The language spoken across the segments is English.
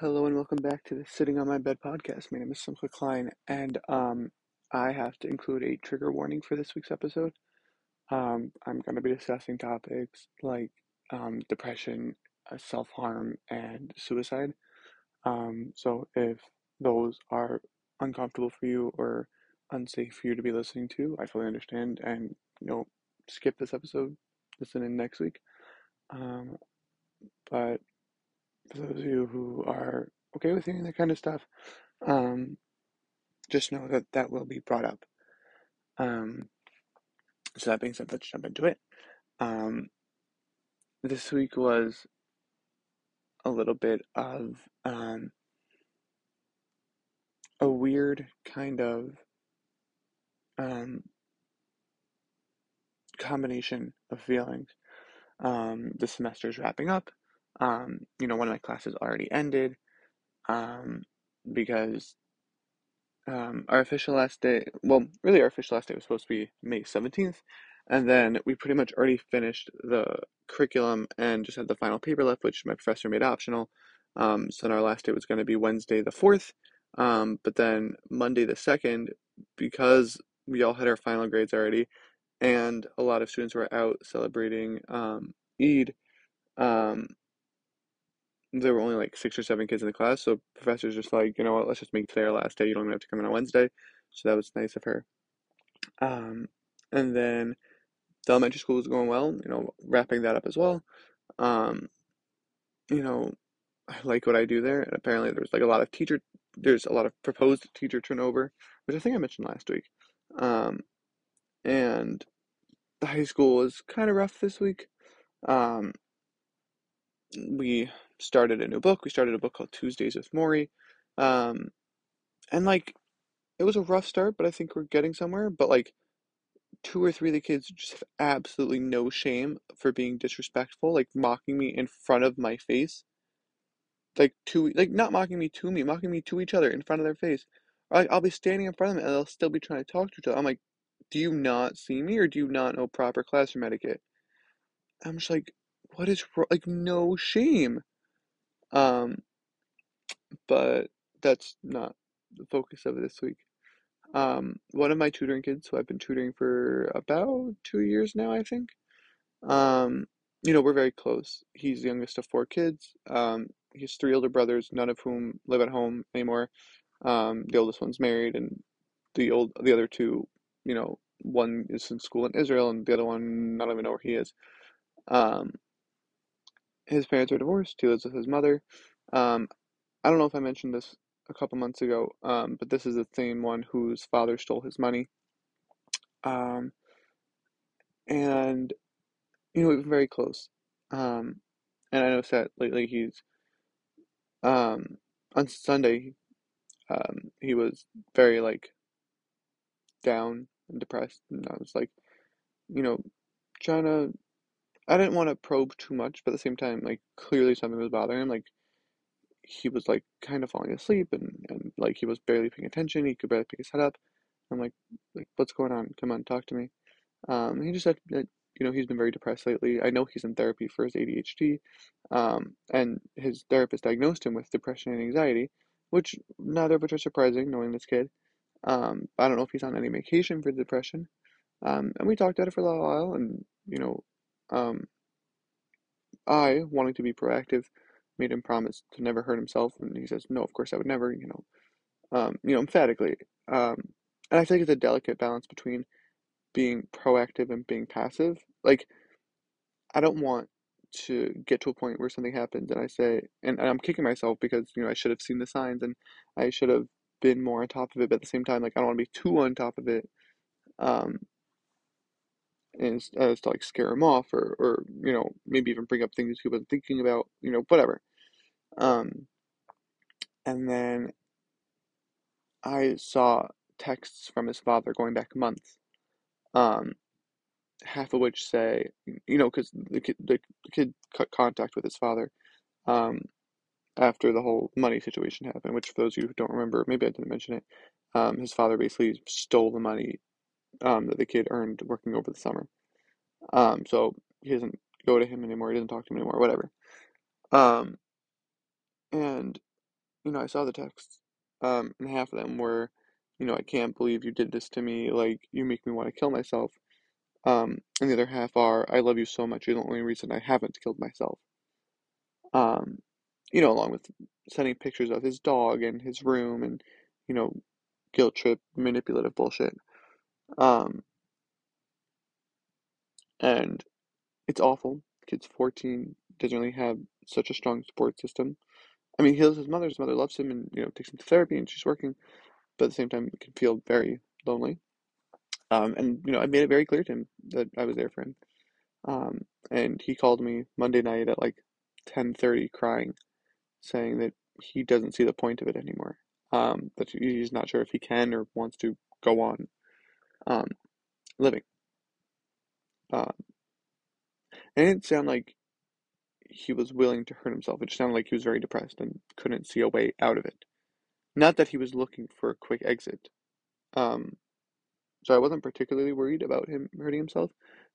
Hello and welcome back to the Sitting on My Bed podcast. My name is Simcha Klein, and um, I have to include a trigger warning for this week's episode. Um, I'm going to be discussing topics like um, depression, uh, self harm, and suicide. Um, so if those are uncomfortable for you or unsafe for you to be listening to, I fully understand, and you know, skip this episode, listen in next week. Um, but for those of you who are okay with hearing that kind of stuff, um, just know that that will be brought up. Um, so that being said, let's jump into it. Um, this week was a little bit of um, a weird kind of um, combination of feelings. Um, the semester's wrapping up. Um, you know, one of my classes already ended um, because um, our official last day, well, really our official last day was supposed to be May 17th. And then we pretty much already finished the curriculum and just had the final paper left, which my professor made optional. Um, so then our last day was going to be Wednesday the 4th. Um, but then Monday the 2nd, because we all had our final grades already, and a lot of students were out celebrating um, Eid, um, there were only like six or seven kids in the class, so professor's just like, you know what, let's just make today our last day. You don't even have to come in on Wednesday. So that was nice of her. Um, and then the elementary school was going well, you know, wrapping that up as well. Um, you know, I like what I do there, and apparently there's like a lot of teacher, there's a lot of proposed teacher turnover, which I think I mentioned last week. Um, and the high school was kind of rough this week. Um, we started a new book. We started a book called Tuesdays with Morrie. Um, and like, it was a rough start, but I think we're getting somewhere. But like, two or three of the kids just have absolutely no shame for being disrespectful, like mocking me in front of my face. Like to like not mocking me to me, mocking me to each other in front of their face. Like I'll be standing in front of them and they'll still be trying to talk to each other. I'm like, do you not see me or do you not know proper classroom etiquette? I'm just like, what is? Like no shame. Um, but that's not the focus of this week. Um, one of my tutoring kids, who I've been tutoring for about two years now, I think. Um, you know, we're very close. He's the youngest of four kids. Um, he has three older brothers, none of whom live at home anymore. Um, the oldest one's married, and the old the other two, you know, one is in school in Israel, and the other one, I don't even know where he is. Um, his parents are divorced. He lives with his mother. Um, I don't know if I mentioned this a couple months ago, um, but this is the same one whose father stole his money. Um, and you know we've been very close. Um, and I know that lately he's um on Sunday, um, he was very like down and depressed, and I was like, you know, trying to. I didn't want to probe too much, but at the same time, like clearly something was bothering him. Like he was like kind of falling asleep and, and like he was barely paying attention. He could barely pick his head up. I'm like, like what's going on? Come on, talk to me. Um, he just said that you know he's been very depressed lately. I know he's in therapy for his ADHD, um, and his therapist diagnosed him with depression and anxiety, which neither of which are surprising knowing this kid. Um, I don't know if he's on any medication for depression. Um, and we talked about it for a little while, and you know, um, I wanting to be proactive made him promise to never hurt himself, and he says, "No, of course I would never." You know, um, you know, emphatically. Um, and I think it's a delicate balance between being proactive and being passive. Like, I don't want to get to a point where something happens and I say, and, and I'm kicking myself because you know I should have seen the signs and I should have been more on top of it. But at the same time, like I don't want to be too on top of it. Um, as, as to like scare him off or, or you know maybe even bring up things he wasn't thinking about you know whatever. Um, and then I saw texts from his father going back months, um, half of which say, you know, because the kid, the kid cut contact with his father um, after the whole money situation happened, which for those of you who don't remember, maybe I didn't mention it, um, his father basically stole the money um, that the kid earned working over the summer. Um, so he doesn't go to him anymore, he doesn't talk to him anymore, whatever. Um, and you know, I saw the texts, um, and half of them were, you know, I can't believe you did this to me, like, you make me want to kill myself. Um, and the other half are, I love you so much, you're the only reason I haven't killed myself. Um, you know, along with sending pictures of his dog and his room and, you know, guilt trip, manipulative bullshit. Um, and it's awful. Kid's 14, doesn't really have such a strong support system. I mean, he loves his mother. His mother loves him and, you know, takes him to therapy and she's working, but at the same time, it can feel very lonely. Um, and, you know, I made it very clear to him that I was there for him. Um, and he called me Monday night at like 10:30 crying, saying that he doesn't see the point of it anymore. Um, that he's not sure if he can or wants to go on um, living. Um, and it didn't sound like he was willing to hurt himself. It just sounded like he was very depressed and couldn't see a way out of it. Not that he was looking for a quick exit. Um, so I wasn't particularly worried about him hurting himself,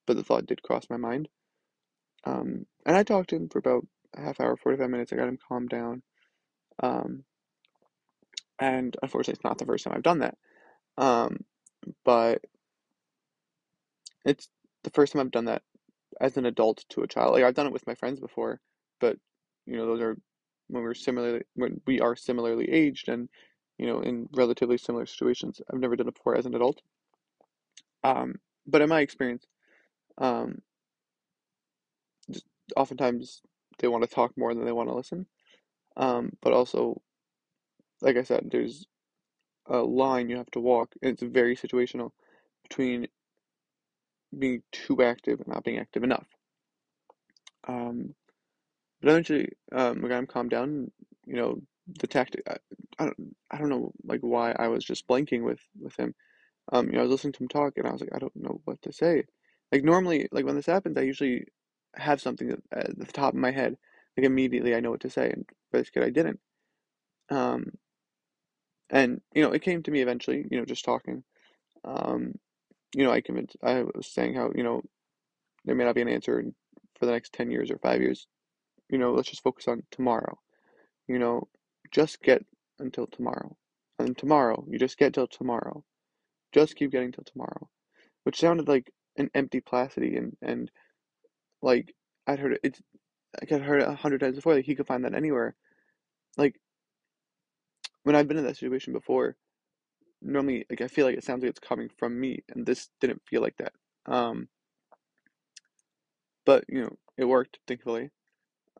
but the thought did cross my mind. Um, and I talked to him for about a half hour, 45 minutes. I got him calmed down. Um, and unfortunately, it's not the first time I've done that. Um, but it's the first time I've done that as an adult to a child. Like I've done it with my friends before, but you know, those are when we're similarly when we are similarly aged and you know in relatively similar situations. I've never done it before as an adult. Um, but in my experience, um, oftentimes they want to talk more than they want to listen. Um, but also, like I said, there's a line you have to walk, and it's very situational between being too active and not being active enough. Um, but eventually, um, him calmed down. You know, the tactic. I, I don't. I don't know, like why I was just blanking with with him. Um, you know, I was listening to him talk, and I was like, I don't know what to say. Like normally, like when this happens, I usually have something at the top of my head. Like immediately, I know what to say, and for this kid, I didn't. Um, and you know, it came to me eventually. You know, just talking. Um, you know, I convinced. I was saying how you know there may not be an answer for the next ten years or five years. You know, let's just focus on tomorrow. You know, just get until tomorrow, and tomorrow you just get till tomorrow. Just keep getting till tomorrow, which sounded like an empty placidity and and like I'd heard it. It's like I'd heard it a hundred times before. Like he could find that anywhere. Like when I've been in that situation before, normally like I feel like it sounds like it's coming from me, and this didn't feel like that. Um, but you know, it worked thankfully.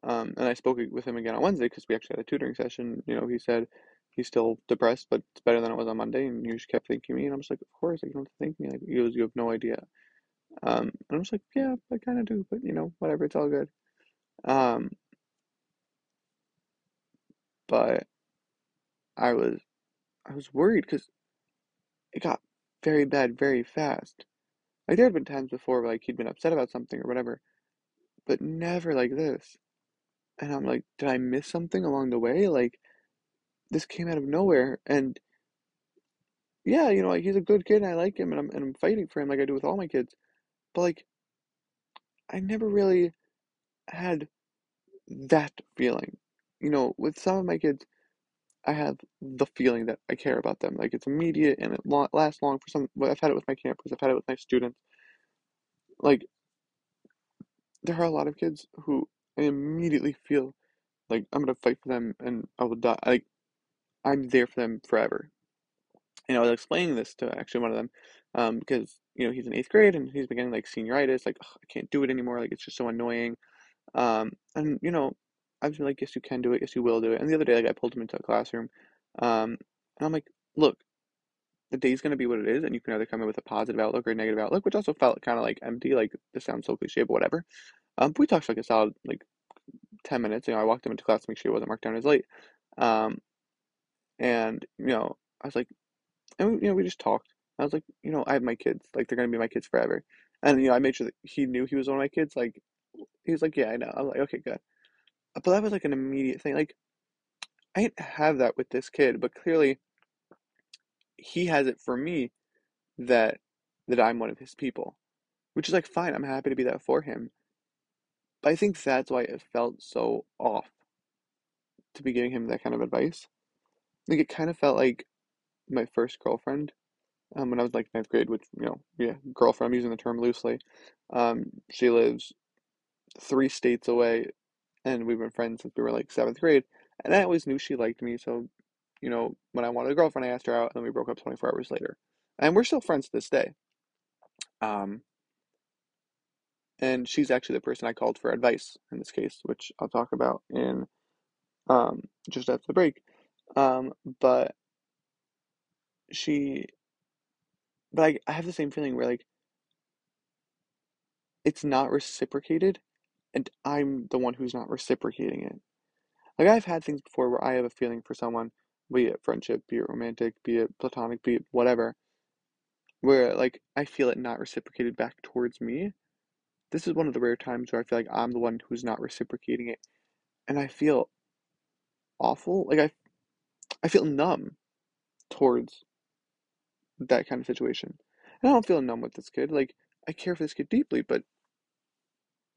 Um, and I spoke with him again on Wednesday because we actually had a tutoring session. You know, he said he's still depressed, but it's better than it was on Monday. And he just kept thanking me, and I'm just like, of course, like, you don't thank me. Like, he goes, you have no idea. Um, and I'm just like, yeah, I kind of do, but you know, whatever, it's all good. Um, but I was, I was worried because it got very bad very fast. Like there had been times before like he'd been upset about something or whatever, but never like this. And I'm like, did I miss something along the way? Like this came out of nowhere, and yeah, you know, like he's a good kid and I like him and I'm and I'm fighting for him like I do with all my kids. But like I never really had that feeling. You know, with some of my kids, I have the feeling that I care about them. Like it's immediate and it lasts long for some. I've had it with my campers. I've had it with my students. Like there are a lot of kids who I immediately feel like I'm gonna fight for them and I will die. Like I'm there for them forever. And I was explaining this to actually one of them um, because you know he's in eighth grade and he's beginning like senioritis. Like "Ugh, I can't do it anymore. Like it's just so annoying. Um, and you know I was like, yes, you can do it. Yes, you will do it. And the other day, like I pulled him into a classroom, um, and I'm like, look, the day's gonna be what it is, and you can either come in with a positive outlook or a negative outlook, which also felt kind of like empty. Like this sounds so cliche, but whatever. Um, but we talked for like a solid like ten minutes. You know, I walked him into class to make sure he wasn't marked down as late. Um, and you know, I was like, and we, you know, we just talked. I was like, you know, I have my kids. Like they're gonna be my kids forever. And you know, I made sure that he knew he was one of my kids. Like he was like, yeah, I know. I was like, okay, good. But that was like an immediate thing. Like I didn't have that with this kid, but clearly he has it for me that that I'm one of his people, which is like fine. I'm happy to be that for him. But I think that's why it felt so off to be giving him that kind of advice. like it kind of felt like my first girlfriend um, when I was like ninth grade, which you know, yeah, girlfriend. I'm using the term loosely. Um, she lives three states away, and we've been friends since we were like seventh grade. And I always knew she liked me, so you know, when I wanted a girlfriend, I asked her out, and then we broke up 24 hours later, and we're still friends to this day. Um, and she's actually the person I called for advice in this case, which I'll talk about in um just after the break. Um, but she, but I, I have the same feeling where like it's not reciprocated and I'm the one who's not reciprocating it. Like I've had things before where I have a feeling for someone, be it friendship, be it romantic, be it platonic, be it whatever, where like I feel it not reciprocated back towards me. This is one of the rare times where I feel like I'm the one who's not reciprocating it, and I feel awful. Like I, I feel numb towards that kind of situation. And I don't feel numb with this kid. Like I care for this kid deeply, but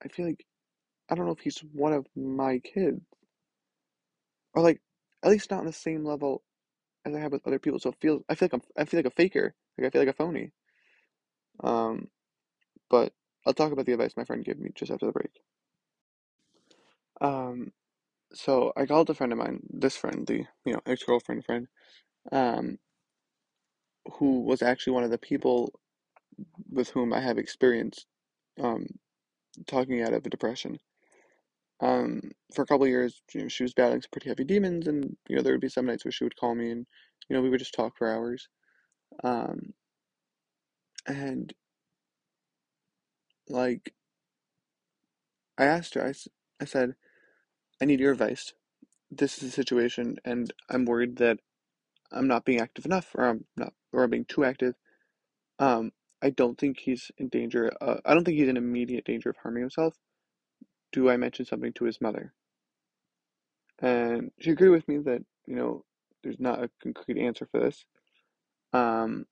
I feel like I don't know if he's one of my kids. Or like at least not on the same level as I have with other people. So it feels I feel like I'm I feel like a faker. Like I feel like a phony. Um but I'll talk about the advice my friend gave me just after the break. Um so I called a friend of mine, this friend, the you know, ex girlfriend friend, um, who was actually one of the people with whom I have experience um talking out of a depression. Um, for a couple years, you know, she was battling some pretty heavy demons, and you know, there would be some nights where she would call me, and you know, we would just talk for hours. Um, and like, I asked her, I, I said, I need your advice. This is a situation, and I'm worried that I'm not being active enough, or I'm not, or I'm being too active. Um, I don't think he's in danger. Uh, I don't think he's in immediate danger of harming himself. Do I mention something to his mother? And she agreed with me that, you know, there's not a concrete answer for this. Um,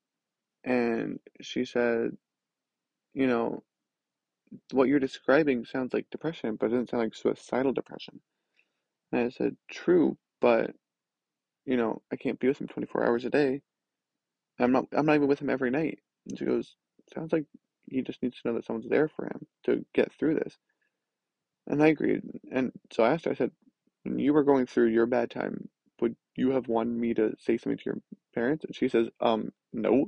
and she said, you know, what you're describing sounds like depression, but it doesn't sound like suicidal depression. And I said, true, but, you know, I can't be with him 24 hours a day. I'm not, I'm not even with him every night. And she goes, sounds like he just needs to know that someone's there for him to get through this. And I agreed. And so I asked her, I said, when you were going through your bad time, would you have wanted me to say something to your parents? And she says, um, no.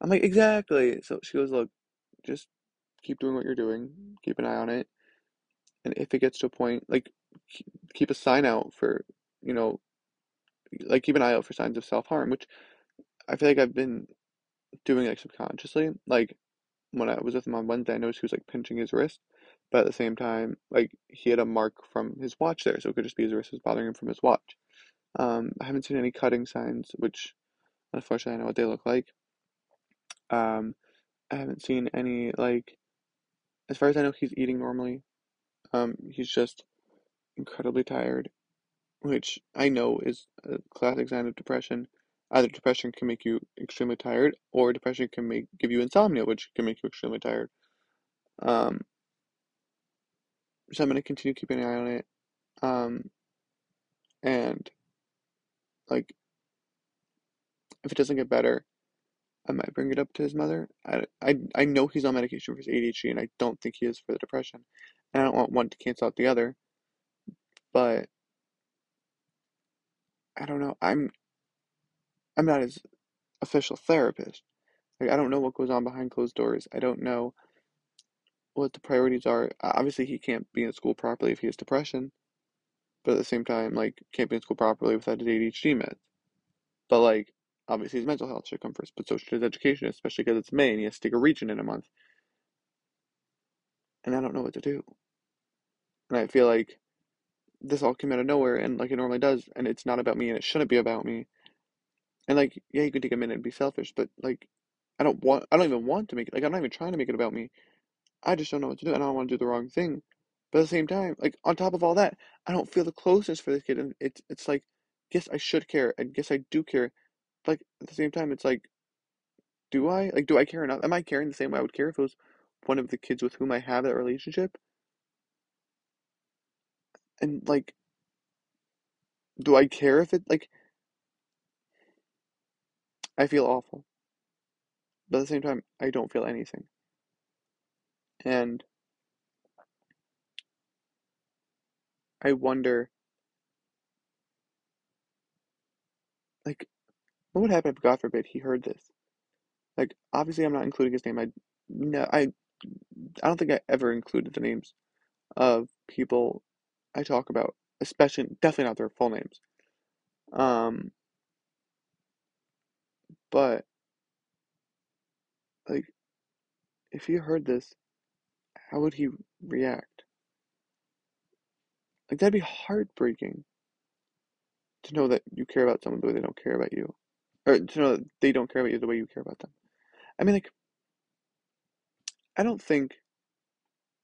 I'm like, exactly. So she goes, look, just keep doing what you're doing, keep an eye on it. And if it gets to a point, like, keep a sign out for, you know, like, keep an eye out for signs of self harm, which I feel like I've been doing, like, subconsciously. Like, when I was with him on Wednesday, I noticed he was, like, pinching his wrist. But at the same time, like, he had a mark from his watch there, so it could just be his wrist was bothering him from his watch. Um, I haven't seen any cutting signs, which unfortunately I know what they look like. Um, I haven't seen any like, as far as I know, he's eating normally. Um, he's just incredibly tired, which I know is a classic sign of depression. Either depression can make you extremely tired, or depression can make give you insomnia, which can make you extremely tired. Um, so I'm gonna continue keeping an eye on it. Um, and like, if it doesn't get better, I might bring it up to his mother. I, I, I know he's on medication for his ADHD, and I don't think he is for the depression. And I don't want one to cancel out the other. But I don't know. I'm I'm not his official therapist. Like I don't know what goes on behind closed doors. I don't know what the priorities are. Uh, obviously, he can't be in school properly if he has depression. But at the same time, like can't be in school properly without his ADHD meds. But like obviously his mental health should come first, but so should his education, especially because it's May and he has to take a Regents in a month. And I don't know what to do. And I feel like this all came out of nowhere and like it normally does, and it's not about me and it shouldn't be about me. And like, yeah, you can take a minute and be selfish, but like I don't want I don't even want to make it like I'm not even trying to make it about me. I just don't know what to do and I don't want to do the wrong thing. But at the same time, like on top of all that, I don't feel the closeness for this kid and it's it's like yes I should care and guess I do care. But like at the same time it's like do I? Like do I care enough? Am I caring the same way I would care if it was one of the kids with whom I have that relationship? And like do I care if it like I feel awful. But at the same time, I don't feel anything. And I wonder, like, what would happen if, God forbid, he heard this? Like, obviously, I'm not including his name. I, no, I, I don't think I ever included the names of people I talk about, especially, definitely not their full names. Um, but, like, if he heard this, how would he react? Like, that'd be heartbreaking to know that you care about someone the way they don't care about you. Or to know that they don't care about you the way you care about them. I mean, like, I don't think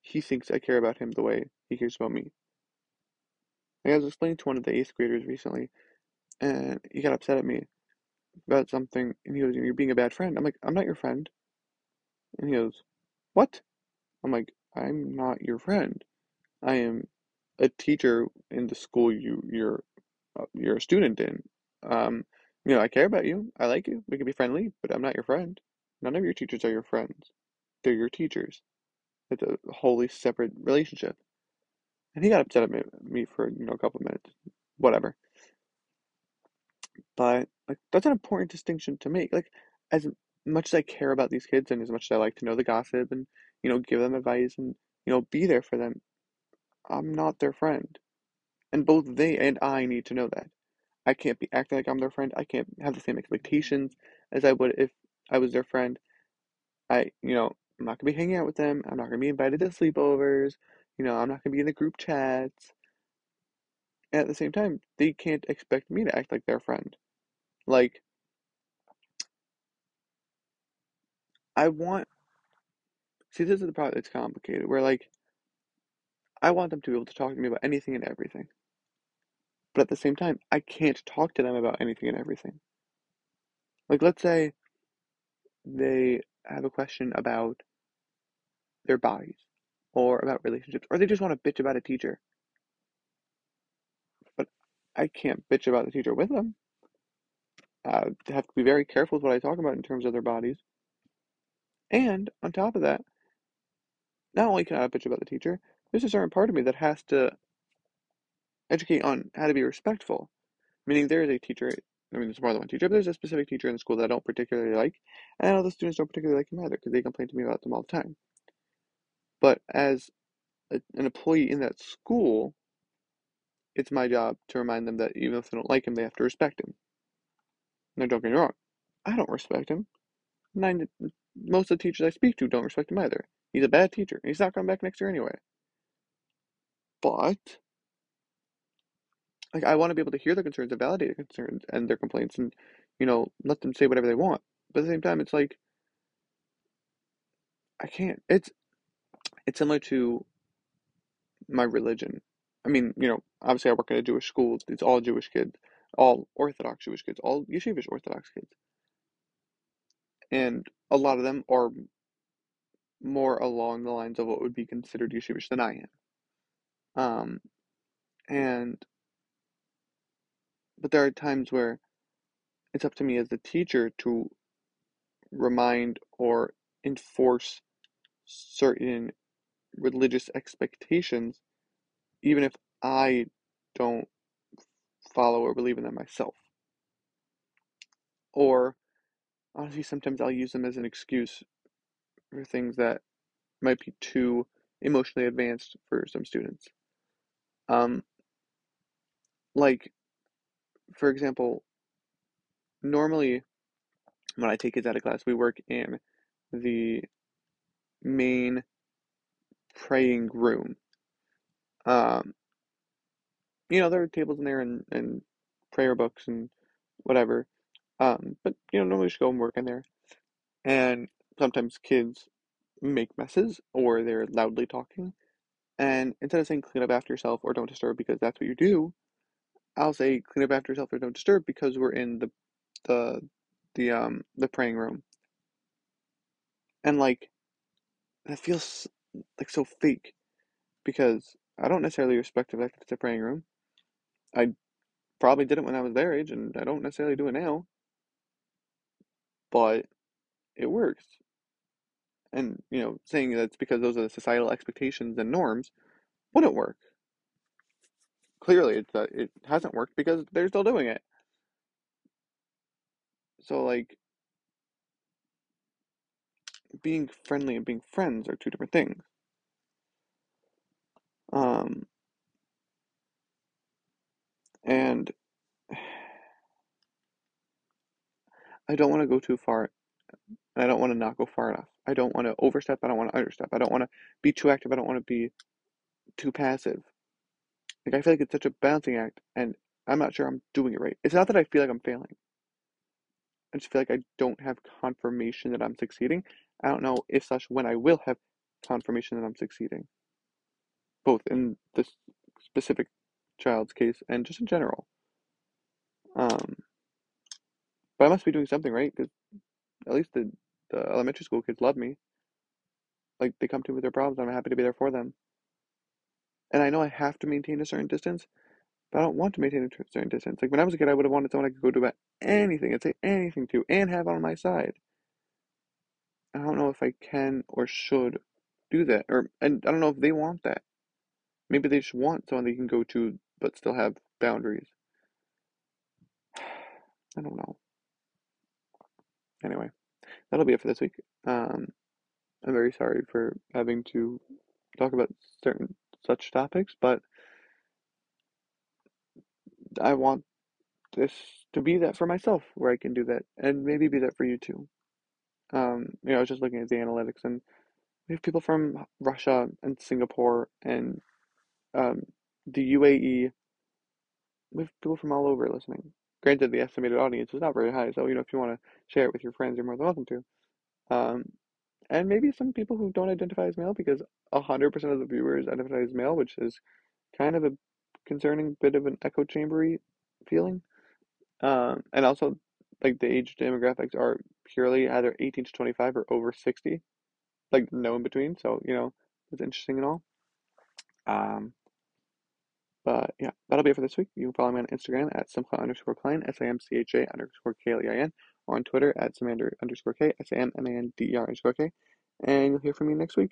he thinks I care about him the way he cares about me. Like, I was explaining to one of the eighth graders recently, and he got upset at me about something, and he goes, You're being a bad friend. I'm like, I'm not your friend. And he goes, What? I'm like, I'm not your friend. I am a teacher in the school you you're uh, you're a student in. Um, you know, I care about you. I like you. We can be friendly, but I'm not your friend. None of your teachers are your friends. They're your teachers. It's a wholly separate relationship. And he got upset at me, me for, you know, a couple minutes. Whatever. But like that's an important distinction to make. Like as much as I care about these kids and as much as I like to know the gossip and, you know, give them advice and, you know, be there for them, I'm not their friend. And both they and I need to know that. I can't be acting like I'm their friend. I can't have the same expectations as I would if I was their friend. I, you know, I'm not gonna be hanging out with them. I'm not gonna be invited to sleepovers. You know, I'm not gonna be in the group chats. And at the same time, they can't expect me to act like their friend. Like, I want, see, this is the part that's complicated, where like, I want them to be able to talk to me about anything and everything. But at the same time, I can't talk to them about anything and everything. Like, let's say they have a question about their bodies or about relationships, or they just want to bitch about a teacher. But I can't bitch about the teacher with them. Uh, I have to be very careful with what I talk about in terms of their bodies. And on top of that, not only can I bitch about the teacher, there's a certain part of me that has to educate on how to be respectful. Meaning there is a teacher, I mean, there's more than one teacher, but there's a specific teacher in the school that I don't particularly like. And know the students don't particularly like him either because they complain to me about them all the time. But as a, an employee in that school, it's my job to remind them that even if they don't like him, they have to respect him. Now, don't get me wrong, I don't respect him. Nine, most of the teachers I speak to don't respect him either. He's a bad teacher. He's not coming back next year anyway. But like I want to be able to hear their concerns and validate their concerns and their complaints and you know let them say whatever they want. But at the same time, it's like I can't. It's it's similar to my religion. I mean, you know, obviously I work in a Jewish school. It's, all Jewish kids, all Orthodox Jewish kids, all yeshivish Orthodox kids, and a lot of them are more along the lines of what would be considered yeshivish than I am. Um, and but there are times where it's up to me as the teacher to remind or enforce certain religious expectations, even if I don't follow or believe in them myself. Or honestly, sometimes I'll use them as an excuse for things that might be too emotionally advanced for some students. Um, like, for example, normally when I take kids out of class, we work in the main praying room. Um, you know, there are tables in there and, and prayer books and whatever. Um, but you know, normally just go and work in there. And sometimes kids make messes or they're loudly talking. And instead of saying clean up after yourself or don't disturb because that's what you do, I'll say clean up after yourself or don't disturb because we're in the the the um the praying room. And like that feels like so fake because I don't necessarily respect the fact that it's a praying room. I probably did it when I was their age and I don't necessarily do it now. but it works. And, you know, saying that's because those are the societal expectations and norms wouldn't work. Clearly, it's uh, it hasn't worked because they're still doing it. So, like, being friendly and being friends are two different things. Um, and I don't want to go too far. I don't want to not go far enough. I don't want to overstep. I don't want to understep. I don't want to be too active. I don't want to be too passive. Like, I feel like it's such a balancing act, and I'm not sure I'm doing it right. It's not that I feel like I'm failing. I just feel like I don't have confirmation that I'm succeeding. I don't know if such when I will have confirmation that I'm succeeding, both in this specific child's case and just in general. Um, but I must be doing something right because at least the, the elementary school kids love me. Like they come to me with their problems, and I'm happy to be there for them. And I know I have to maintain a certain distance, but I don't want to maintain a certain distance. Like when I was a kid, I would have wanted someone I could go to about anything and say anything to and have on my side. I don't know if I can or should do that, or and I don't know if they want that. Maybe they just want someone they can go to, but still have boundaries. I don't know. Anyway, that'll be it for this week. Um, I'm very sorry for having to talk about certain such topics, but I want this to be that for myself, where I can do that, and maybe be that for you too. Um, you know, I was just looking at the analytics, and we have people from Russia and Singapore and um, the UAE. We have people from all over listening. Granted, the estimated audience is not very high, so you know if you want to share it with your friends, you're more than welcome to. Um, and maybe some people who don't identify as male, because hundred percent of the viewers identify as male, which is kind of a concerning bit of an echo chambery feeling. Um, and also, like the age demographics are purely either 18 to 25 or over 60, like no in between. So you know, it's interesting and all. Um, but yeah, that'll be it for this week. You can follow me on Instagram at Simcha underscore Klein, S A M C H A underscore K L E I N, or on Twitter at Samander underscore K, S A M M A N D E R underscore K. And you'll hear from me next week.